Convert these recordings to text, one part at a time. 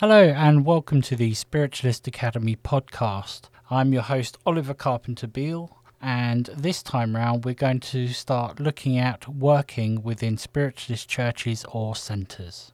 Hello, and welcome to the Spiritualist Academy podcast. I'm your host, Oliver Carpenter Beale, and this time round, we're going to start looking at working within spiritualist churches or centres.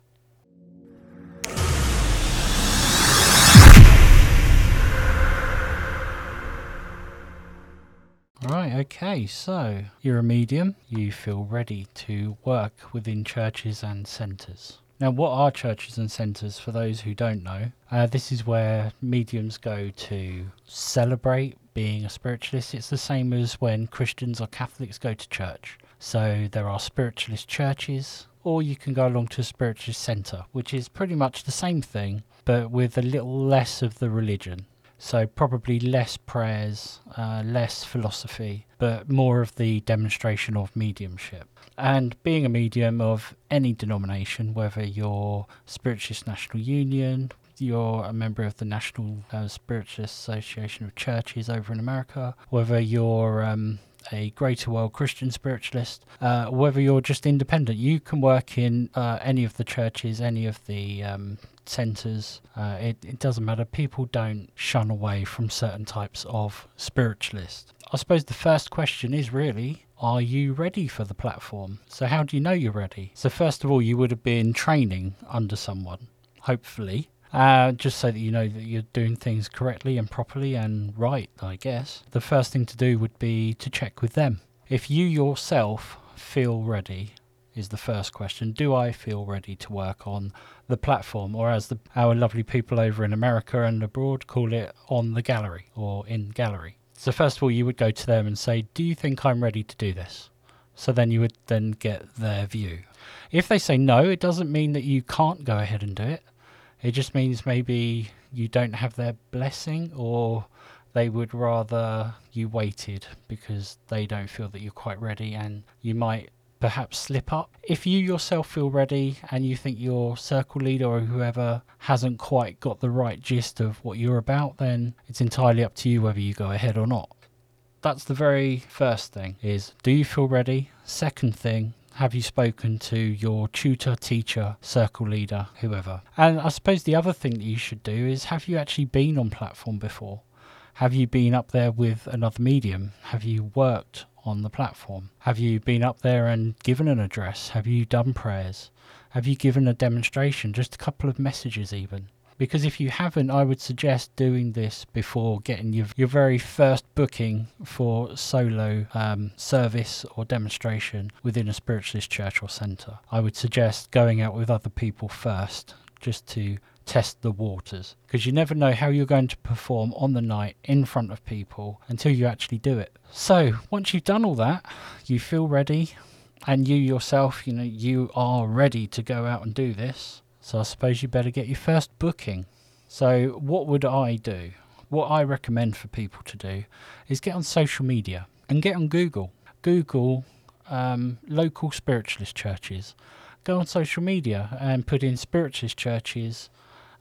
Right, okay, so you're a medium, you feel ready to work within churches and centres. Now, what are churches and centres for those who don't know? Uh, this is where mediums go to celebrate being a spiritualist. It's the same as when Christians or Catholics go to church. So there are spiritualist churches, or you can go along to a spiritualist centre, which is pretty much the same thing, but with a little less of the religion. So probably less prayers, uh, less philosophy, but more of the demonstration of mediumship. And being a medium of any denomination, whether you're Spiritualist National Union, you're a member of the National uh, Spiritualist Association of Churches over in America, whether you're um, a Greater World Christian spiritualist, uh, whether you're just independent, you can work in uh, any of the churches, any of the um, centres. Uh, it, it doesn't matter. People don't shun away from certain types of spiritualists. I suppose the first question is really are you ready for the platform? So, how do you know you're ready? So, first of all, you would have been training under someone, hopefully, uh, just so that you know that you're doing things correctly and properly and right, I guess. The first thing to do would be to check with them. If you yourself feel ready, is the first question. Do I feel ready to work on the platform, or as the, our lovely people over in America and abroad call it, on the gallery or in gallery? So, first of all, you would go to them and say, Do you think I'm ready to do this? So then you would then get their view. If they say no, it doesn't mean that you can't go ahead and do it. It just means maybe you don't have their blessing or they would rather you waited because they don't feel that you're quite ready and you might perhaps slip up. If you yourself feel ready and you think your circle leader or whoever hasn't quite got the right gist of what you're about, then it's entirely up to you whether you go ahead or not. That's the very first thing is do you feel ready? Second thing, have you spoken to your tutor, teacher, circle leader, whoever? And I suppose the other thing that you should do is have you actually been on platform before? Have you been up there with another medium? Have you worked on the platform? Have you been up there and given an address? Have you done prayers? Have you given a demonstration? Just a couple of messages, even. Because if you haven't, I would suggest doing this before getting your, your very first booking for solo um, service or demonstration within a spiritualist church or centre. I would suggest going out with other people first just to test the waters because you never know how you're going to perform on the night in front of people until you actually do it. So, once you've done all that, you feel ready and you yourself, you know, you are ready to go out and do this. So, I suppose you better get your first booking. So, what would I do? What I recommend for people to do is get on social media and get on Google. Google um, local spiritualist churches. Go on social media and put in spiritualist churches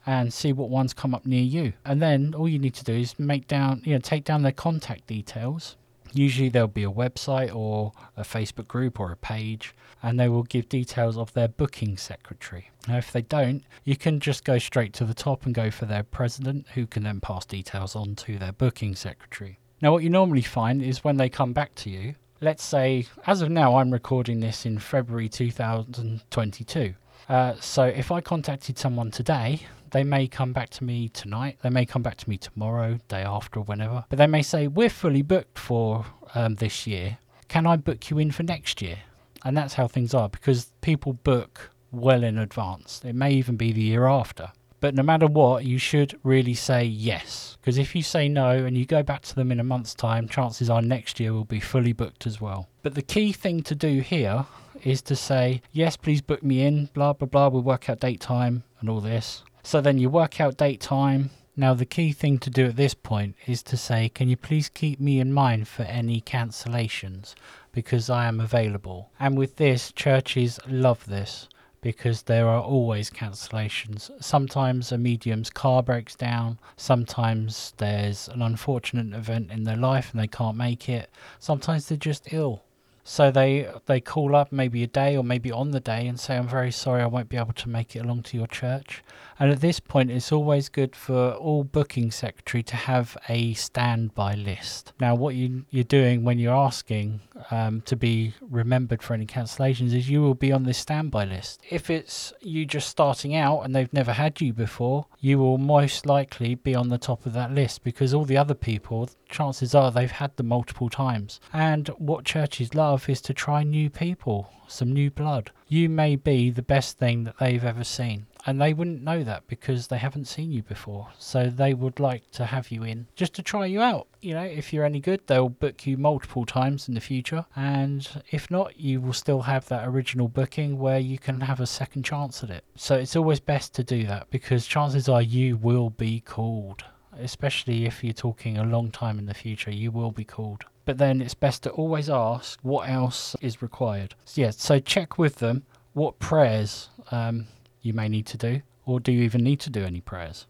and see what ones come up near you. And then all you need to do is make down, you know, take down their contact details. Usually there'll be a website or a Facebook group or a page, and they will give details of their booking secretary. Now, if they don't, you can just go straight to the top and go for their president, who can then pass details on to their booking secretary. Now, what you normally find is when they come back to you, let's say, as of now, I'm recording this in February 2022. Uh, so if I contacted someone today, they may come back to me tonight. They may come back to me tomorrow, day after, or whenever. But they may say, We're fully booked for um, this year. Can I book you in for next year? And that's how things are because people book well in advance. It may even be the year after. But no matter what, you should really say yes. Because if you say no and you go back to them in a month's time, chances are next year will be fully booked as well. But the key thing to do here is to say, yes, please book me in, blah, blah, blah. We'll work out date, time, and all this. So then you work out date, time. Now, the key thing to do at this point is to say, can you please keep me in mind for any cancellations? Because I am available. And with this, churches love this because there are always cancellations. Sometimes a medium's car breaks down, sometimes there's an unfortunate event in their life and they can't make it, sometimes they're just ill. So they they call up maybe a day or maybe on the day and say, "I'm very sorry, I won't be able to make it along to your church." And at this point, it's always good for all booking secretary to have a standby list. Now, what you, you're doing when you're asking um, to be remembered for any cancellations is you will be on this standby list. If it's you just starting out and they've never had you before, you will most likely be on the top of that list because all the other people, chances are they've had them multiple times. And what churches love is to try new people, some new blood. You may be the best thing that they've ever seen and they wouldn't know that because they haven't seen you before. So they would like to have you in just to try you out. You know, if you're any good, they'll book you multiple times in the future, and if not, you will still have that original booking where you can have a second chance at it. So it's always best to do that because chances are you will be called. Especially if you're talking a long time in the future, you will be called but then it's best to always ask what else is required. So yeah, so check with them what prayers um, you may need to do, or do you even need to do any prayers?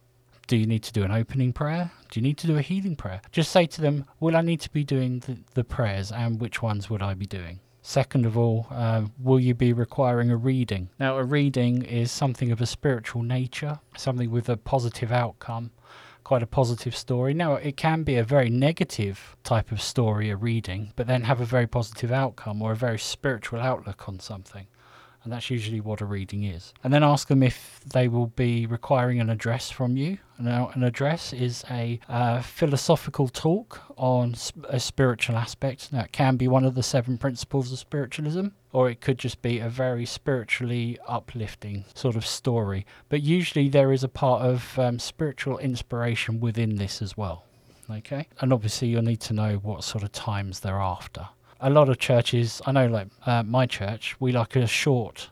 Do you need to do an opening prayer? Do you need to do a healing prayer? Just say to them, Will I need to be doing the, the prayers, and which ones would I be doing? Second of all, uh, will you be requiring a reading? Now, a reading is something of a spiritual nature, something with a positive outcome, quite a positive story. Now, it can be a very negative type of story, a reading, but then have a very positive outcome or a very spiritual outlook on something and that's usually what a reading is. And then ask them if they will be requiring an address from you. Now, an address is a uh, philosophical talk on a spiritual aspect. Now, it can be one of the seven principles of spiritualism, or it could just be a very spiritually uplifting sort of story. But usually, there is a part of um, spiritual inspiration within this as well. Okay, and obviously, you'll need to know what sort of times they're after a lot of churches, I know, like uh, my church, we like a short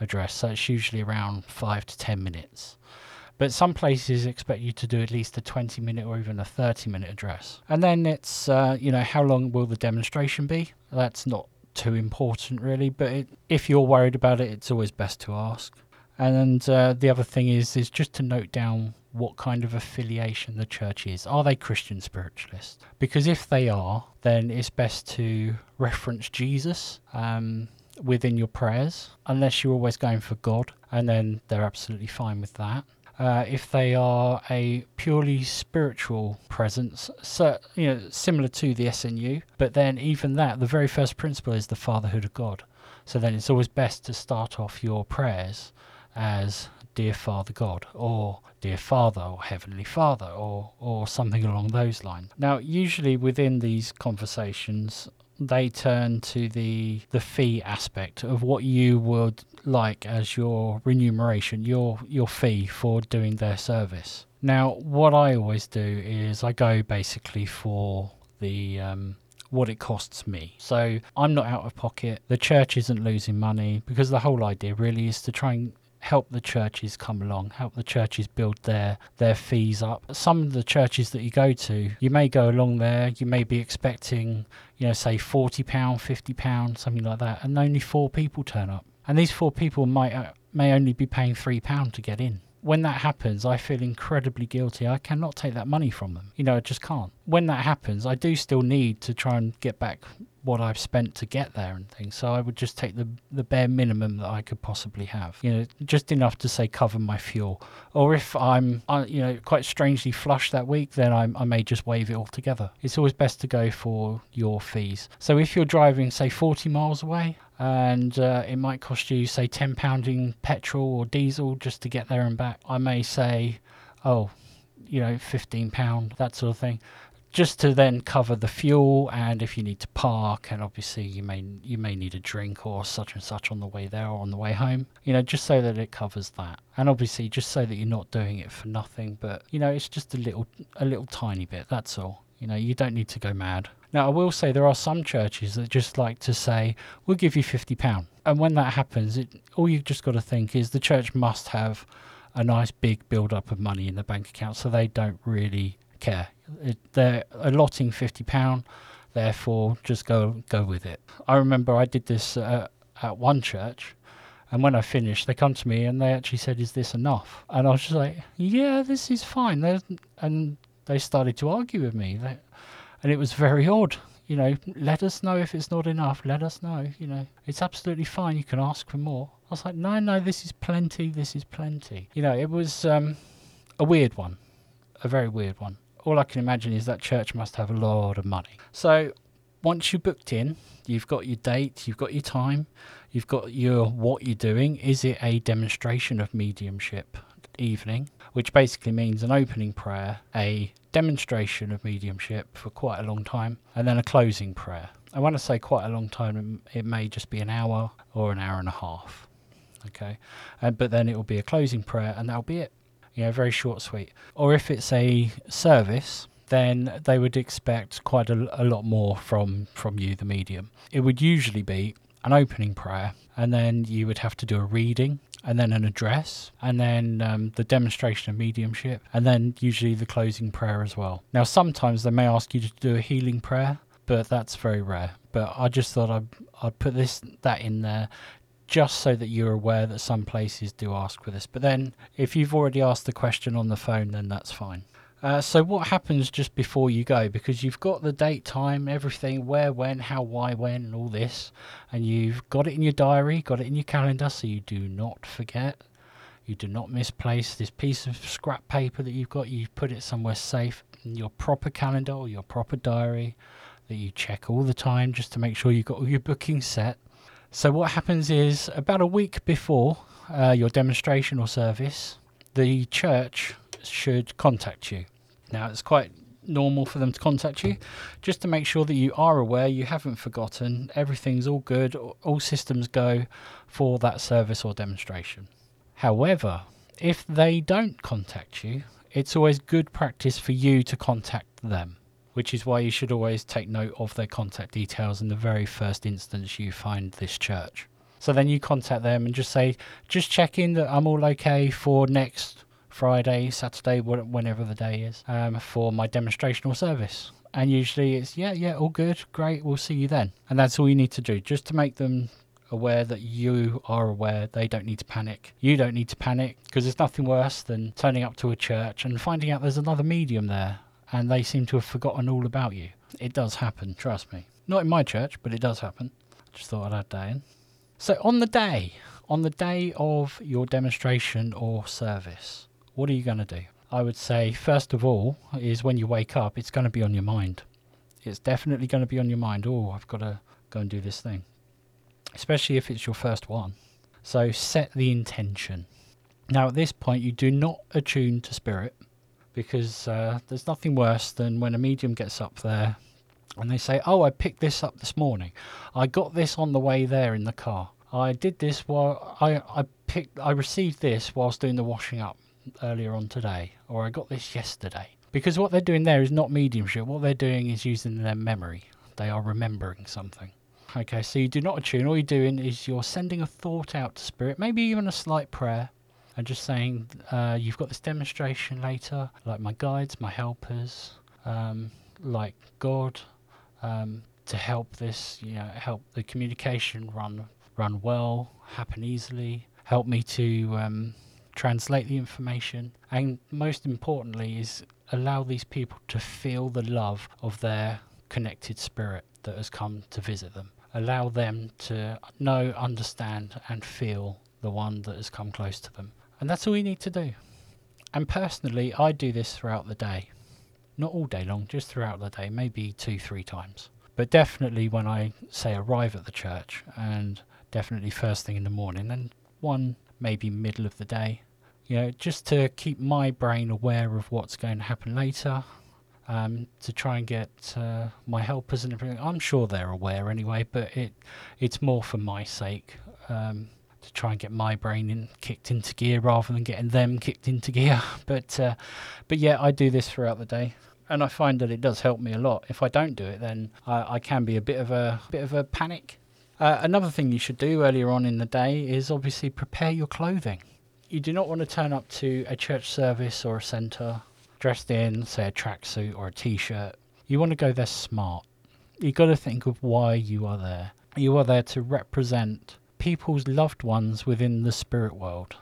address, so it's usually around five to ten minutes. But some places expect you to do at least a 20 minute or even a 30 minute address. And then it's, uh, you know, how long will the demonstration be? That's not too important, really, but it, if you're worried about it, it's always best to ask. And uh, the other thing is, is just to note down what kind of affiliation the church is. Are they Christian spiritualists? Because if they are, then it's best to reference Jesus um, within your prayers, unless you're always going for God, and then they're absolutely fine with that. Uh, if they are a purely spiritual presence, so, you know, similar to the SNU, but then even that, the very first principle is the fatherhood of God. So then it's always best to start off your prayers as Dear Father God, or Dear Father, or Heavenly Father, or, or something along those lines. Now, usually within these conversations, they turn to the the fee aspect of what you would like as your remuneration, your your fee for doing their service. Now, what I always do is I go basically for the um, what it costs me. So I'm not out of pocket. The church isn't losing money because the whole idea really is to try and help the churches come along, help the churches build their their fees up. Some of the churches that you go to, you may go along there, you may be expecting, you know, say forty pound, fifty pound, something like that, and only four people turn up, and these four people might uh, may only be paying three pound to get in. When that happens, I feel incredibly guilty. I cannot take that money from them. You know, I just can't. When that happens, I do still need to try and get back what I've spent to get there and things. So I would just take the the bare minimum that I could possibly have. You know, just enough to say cover my fuel. Or if I'm, you know, quite strangely flush that week, then i I may just waive it altogether. It's always best to go for your fees. So if you're driving, say, 40 miles away, and uh, it might cost you, say, £10 in petrol or diesel just to get there and back, I may say, oh, you know, £15, that sort of thing just to then cover the fuel and if you need to park and obviously you may you may need a drink or such and such on the way there or on the way home you know just so that it covers that. And obviously just so that you're not doing it for nothing but you know it's just a little a little tiny bit that's all. You know you don't need to go mad. Now i will say there are some churches that just like to say we'll give you 50 pound. And when that happens it all you've just got to think is the church must have a nice big build up of money in the bank account so they don't really care. It, they're allotting fifty pound, therefore just go go with it. I remember I did this uh, at one church, and when I finished, they come to me and they actually said, "Is this enough?" And I was just like, "Yeah, this is fine." They're, and they started to argue with me, they, and it was very odd. You know, let us know if it's not enough. Let us know. You know, it's absolutely fine. You can ask for more. I was like, no, no, this is plenty. This is plenty. You know, it was um, a weird one, a very weird one. All I can imagine is that church must have a lot of money. So once you booked in, you've got your date, you've got your time, you've got your what you're doing. Is it a demonstration of mediumship evening, which basically means an opening prayer, a demonstration of mediumship for quite a long time, and then a closing prayer. And when I say quite a long time, it may just be an hour or an hour and a half. Okay, and but then it will be a closing prayer, and that'll be it. Know, very short, sweet. Or if it's a service, then they would expect quite a, a lot more from from you, the medium. It would usually be an opening prayer, and then you would have to do a reading, and then an address, and then um, the demonstration of mediumship, and then usually the closing prayer as well. Now, sometimes they may ask you to do a healing prayer, but that's very rare. But I just thought I'd, I'd put this that in there just so that you're aware that some places do ask for this. But then, if you've already asked the question on the phone, then that's fine. Uh, so what happens just before you go? Because you've got the date, time, everything, where, when, how, why, when, and all this, and you've got it in your diary, got it in your calendar, so you do not forget. You do not misplace this piece of scrap paper that you've got. You put it somewhere safe in your proper calendar or your proper diary that you check all the time just to make sure you've got all your bookings set. So what happens is about a week before uh, your demonstration or service, the church should contact you. Now, it's quite normal for them to contact you just to make sure that you are aware, you haven't forgotten, everything's all good, all systems go for that service or demonstration. However, if they don't contact you, it's always good practice for you to contact them, which is why you should always take note of their contact details in the very first instance you find this church. So then you contact them and just say, just check in that I'm all okay for next Friday, Saturday, whenever the day is, um, for my demonstrational service. And usually it's, yeah, yeah, all good, great, we'll see you then. And that's all you need to do, just to make them aware that you are aware they don't need to panic. You don't need to panic because there's nothing worse than turning up to a church and finding out there's another medium there and they seem to have forgotten all about you. It does happen, trust me. Not in my church, but it does happen. I Just thought I'd add that in. So on the day, on the day of your demonstration or service, what are you going to do? I would say, first of all, is when you wake up, it's going to be on your mind. It's definitely going to be on your mind. Oh, I've got to go and do this thing. Especially if it's your first one. So set the intention. Now, at this point, you do not attune to spirit because uh, there's nothing worse than when a medium gets up there and they say, Oh, I picked this up this morning. I got this on the way there in the car. I did this while I, I picked I received this whilst doing the washing up earlier on today, or I got this yesterday. Because what they're doing there is not mediumship. What they're doing is using their memory. They are remembering something. Okay, so you do not attune. All you're doing is you're sending a thought out to spirit, maybe even a slight prayer, and just saying, uh, You've got this demonstration later, like my guides, my helpers, um, like God, um, to help this, you know, help the communication run run well, happen easily, help me to um, translate the information, and most importantly, is allow these people to feel the love of their connected spirit that has come to visit them. Allow them to know, understand, and feel the one that has come close to them. And that's all you need to do. And personally, I do this throughout the day. Not all day long, just throughout the day, maybe two, three times. But definitely when I say arrive at the church, and definitely first thing in the morning, and one maybe middle of the day, you know, just to keep my brain aware of what's going to happen later, um, to try and get uh, my helpers and everything. I'm sure they're aware anyway, but it it's more for my sake um, to try and get my brain in, kicked into gear rather than getting them kicked into gear. But uh, but yeah, I do this throughout the day. And I find that it does help me a lot. If I don't do it, then I, I can be a bit of a bit of a panic. Uh, another thing you should do earlier on in the day is obviously prepare your clothing you do not want to turn up to a church service or a centre dressed in, say, a tracksuit or a t shirt. You want to go there smart. You've got to think of why you are there. You are there to represent people's loved ones within the spirit world.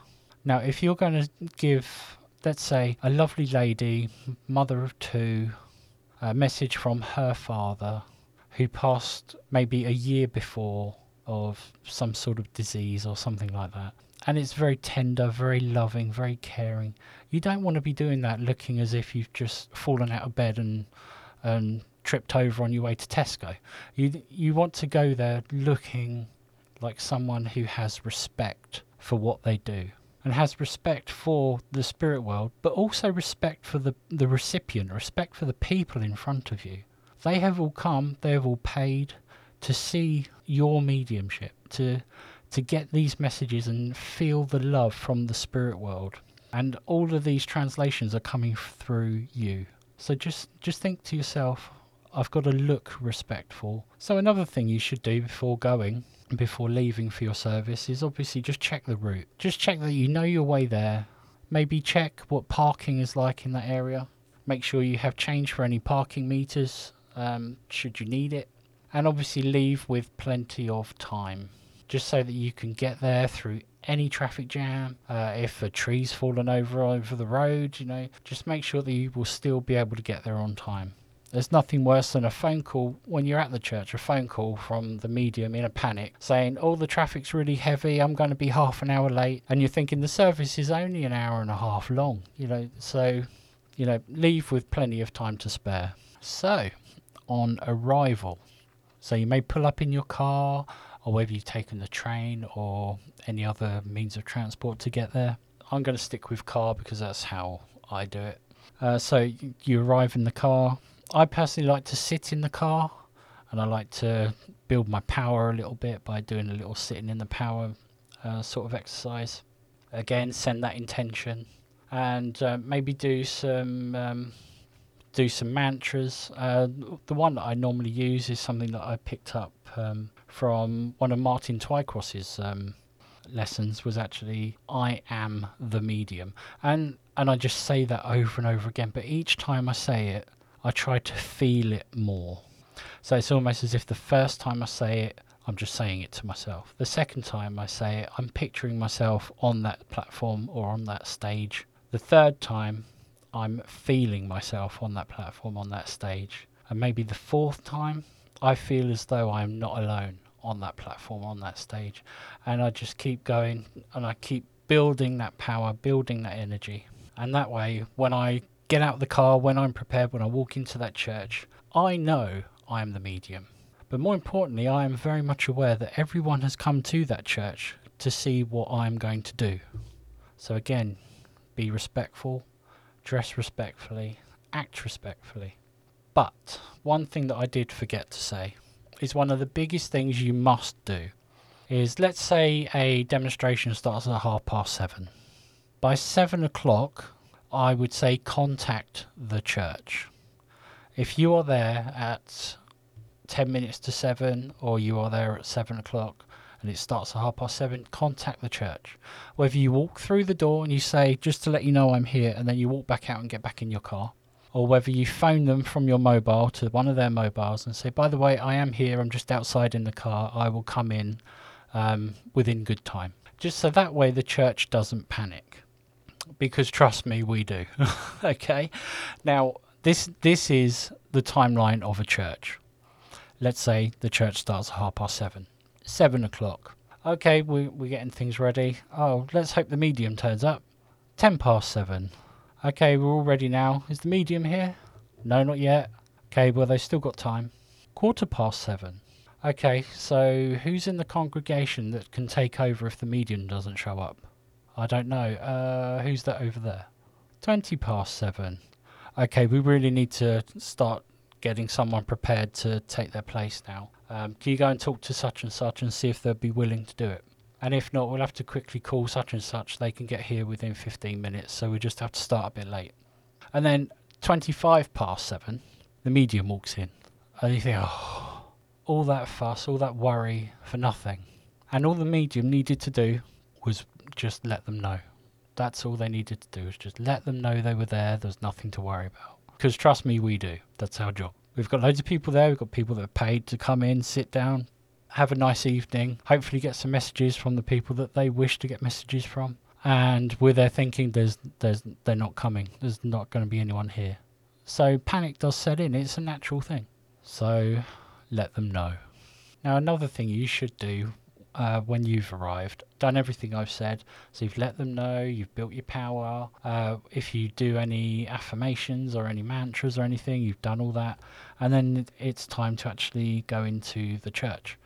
Now, if you're going to give, let's say, a lovely lady, mother of two, a message from her father, who passed maybe a year before of some sort of disease or something like that. And it's very tender, very loving, very caring. You don't want to be doing that looking as if you've just fallen out of bed and and tripped over on your way to Tesco. You you want to go there looking like someone who has respect for what they do and has respect for the spirit world, but also respect for the, the recipient, respect for the people in front of you. They have all come, they have all paid to see your mediumship, to to get these messages and feel the love from the spirit world. And all of these translations are coming through you. So just just think to yourself, I've got to look respectful. So another thing you should do before going, before leaving for your service, is obviously just check the route. Just check that you know your way there. Maybe check what parking is like in that area. Make sure you have change for any parking meters, um, should you need it. And obviously leave with plenty of time, just so that you can get there through any traffic jam. Uh, if a tree's fallen over over the road, you know, just make sure that you will still be able to get there on time. There's nothing worse than a phone call when you're at the church, a phone call from the medium in a panic saying, Oh, the traffic's really heavy, I'm going to be half an hour late. And you're thinking the service is only an hour and a half long, you know, so, you know, leave with plenty of time to spare. So, on arrival, so you may pull up in your car, or whether you've taken the train or any other means of transport to get there. I'm going to stick with car because that's how I do it. Uh, so you arrive in the car, I personally like to sit in the car and I like to build my power a little bit by doing a little sitting in the power uh, sort of exercise. Again, send that intention and uh, maybe do some um, do some mantras. Uh, the one that I normally use is something that I picked up um, from one of Martin Twycross's um, lessons. Was actually I am the medium, and and I just say that over and over again. But each time I say it, I try to feel it more. So it's almost as if the first time I say it, I'm just saying it to myself. The second time I say it, I'm picturing myself on that platform or on that stage. The third time, I'm feeling myself on that platform, on that stage. And maybe the fourth time, I feel as though I'm not alone on that platform, on that stage. And I just keep going and I keep building that power, building that energy. And that way, when I get out of the car, when I'm prepared, when I walk into that church, I know I am the medium. But more importantly, I am very much aware that everyone has come to that church to see what I'm going to do. So again, be respectful, dress respectfully, act respectfully. But one thing that I did forget to say is one of the biggest things you must do is let's say a demonstration starts at half past seven. By seven o'clock, I would say contact the church. If you are there at 10 minutes to 7 or you are there at 7 o'clock and it starts at half past 7, contact the church. Whether you walk through the door and you say, just to let you know I'm here, and then you walk back out and get back in your car, or whether you phone them from your mobile to one of their mobiles and say, by the way, I am here, I'm just outside in the car, I will come in um, within good time. Just so that way the church doesn't panic because trust me, we do. okay. Now, this this is the timeline of a church. Let's say the church starts at half past seven, seven o'clock. Okay, we we're getting things ready. Oh, let's hope the medium turns up. Ten past seven. Okay, we're all ready now. Is the medium here? No, not yet. Okay, well they've still got time. Quarter past seven. Okay, so who's in the congregation that can take over if the medium doesn't show up? I don't know. Uh, who's that over there? 20 past seven. Okay, we really need to start getting someone prepared to take their place now. Um, can you go and talk to such and such and see if they'll be willing to do it? And if not, we'll have to quickly call such and such. They can get here within 15 minutes, so we just have to start a bit late. And then 25 past seven, the medium walks in. And you think, oh, all that fuss, all that worry for nothing. And all the medium needed to do was just let them know. That's all they needed to do, is just let them know they were there. There's nothing to worry about. Because trust me, we do. That's our job. We've got loads of people there. We've got people that are paid to come in, sit down, have a nice evening, hopefully get some messages from the people that they wish to get messages from. And we're there thinking there's there's they're not coming. There's not going to be anyone here. So panic does set in. It's a natural thing. So let them know. Now, another thing you should do uh, when you've arrived, done everything I've said. So you've let them know, you've built your power. Uh, if you do any affirmations or any mantras or anything, you've done all that. And then it's time to actually go into the church.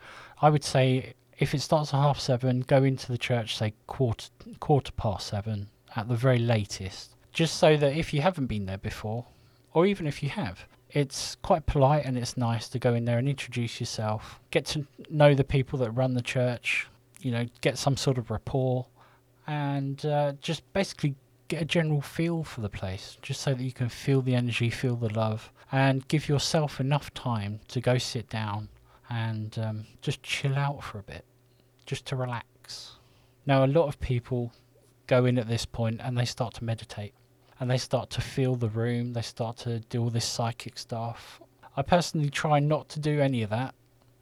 I would say if it starts at half seven, go into the church, say quarter, quarter past seven at the very latest. Just so that if you haven't been there before, or even if you have, it's quite polite and it's nice to go in there and introduce yourself, get to know the people that run the church, you know, get some sort of rapport, and uh, just basically get a general feel for the place, just so that you can feel the energy, feel the love, and give yourself enough time to go sit down and um, just chill out for a bit, just to relax. Now, a lot of people go in at this point and they start to meditate and they start to feel the room, they start to do all this psychic stuff. I personally try not to do any of that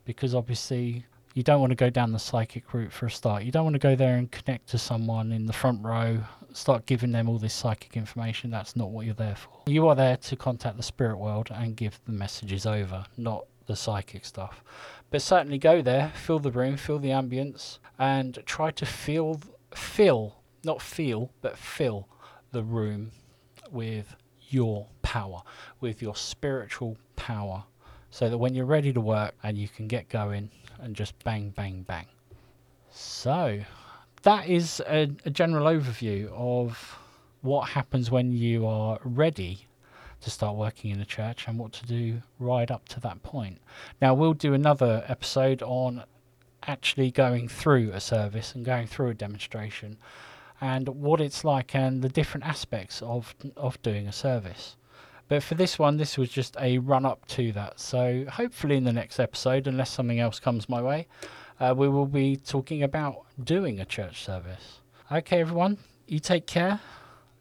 because obviously you don't want to go down the psychic route for a start. You don't want to go there and connect to someone in the front row, start giving them all this psychic information. That's not what you're there for. You are there to contact the spirit world and give the messages over, not the psychic stuff. But certainly go there, feel the room, feel the ambience, and try to feel, feel, not feel, but feel the room with your power, with your spiritual power, so that when you're ready to work and you can get going and just bang, bang, bang. So, that is a, a general overview of what happens when you are ready to start working in a church and what to do right up to that point. Now, we'll do another episode on actually going through a service and going through a demonstration and what it's like and the different aspects of of doing a service. But for this one, this was just a run up to that. So hopefully in the next episode, unless something else comes my way, uh, we will be talking about doing a church service. Okay, everyone, you take care.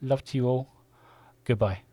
Love to you all. Goodbye.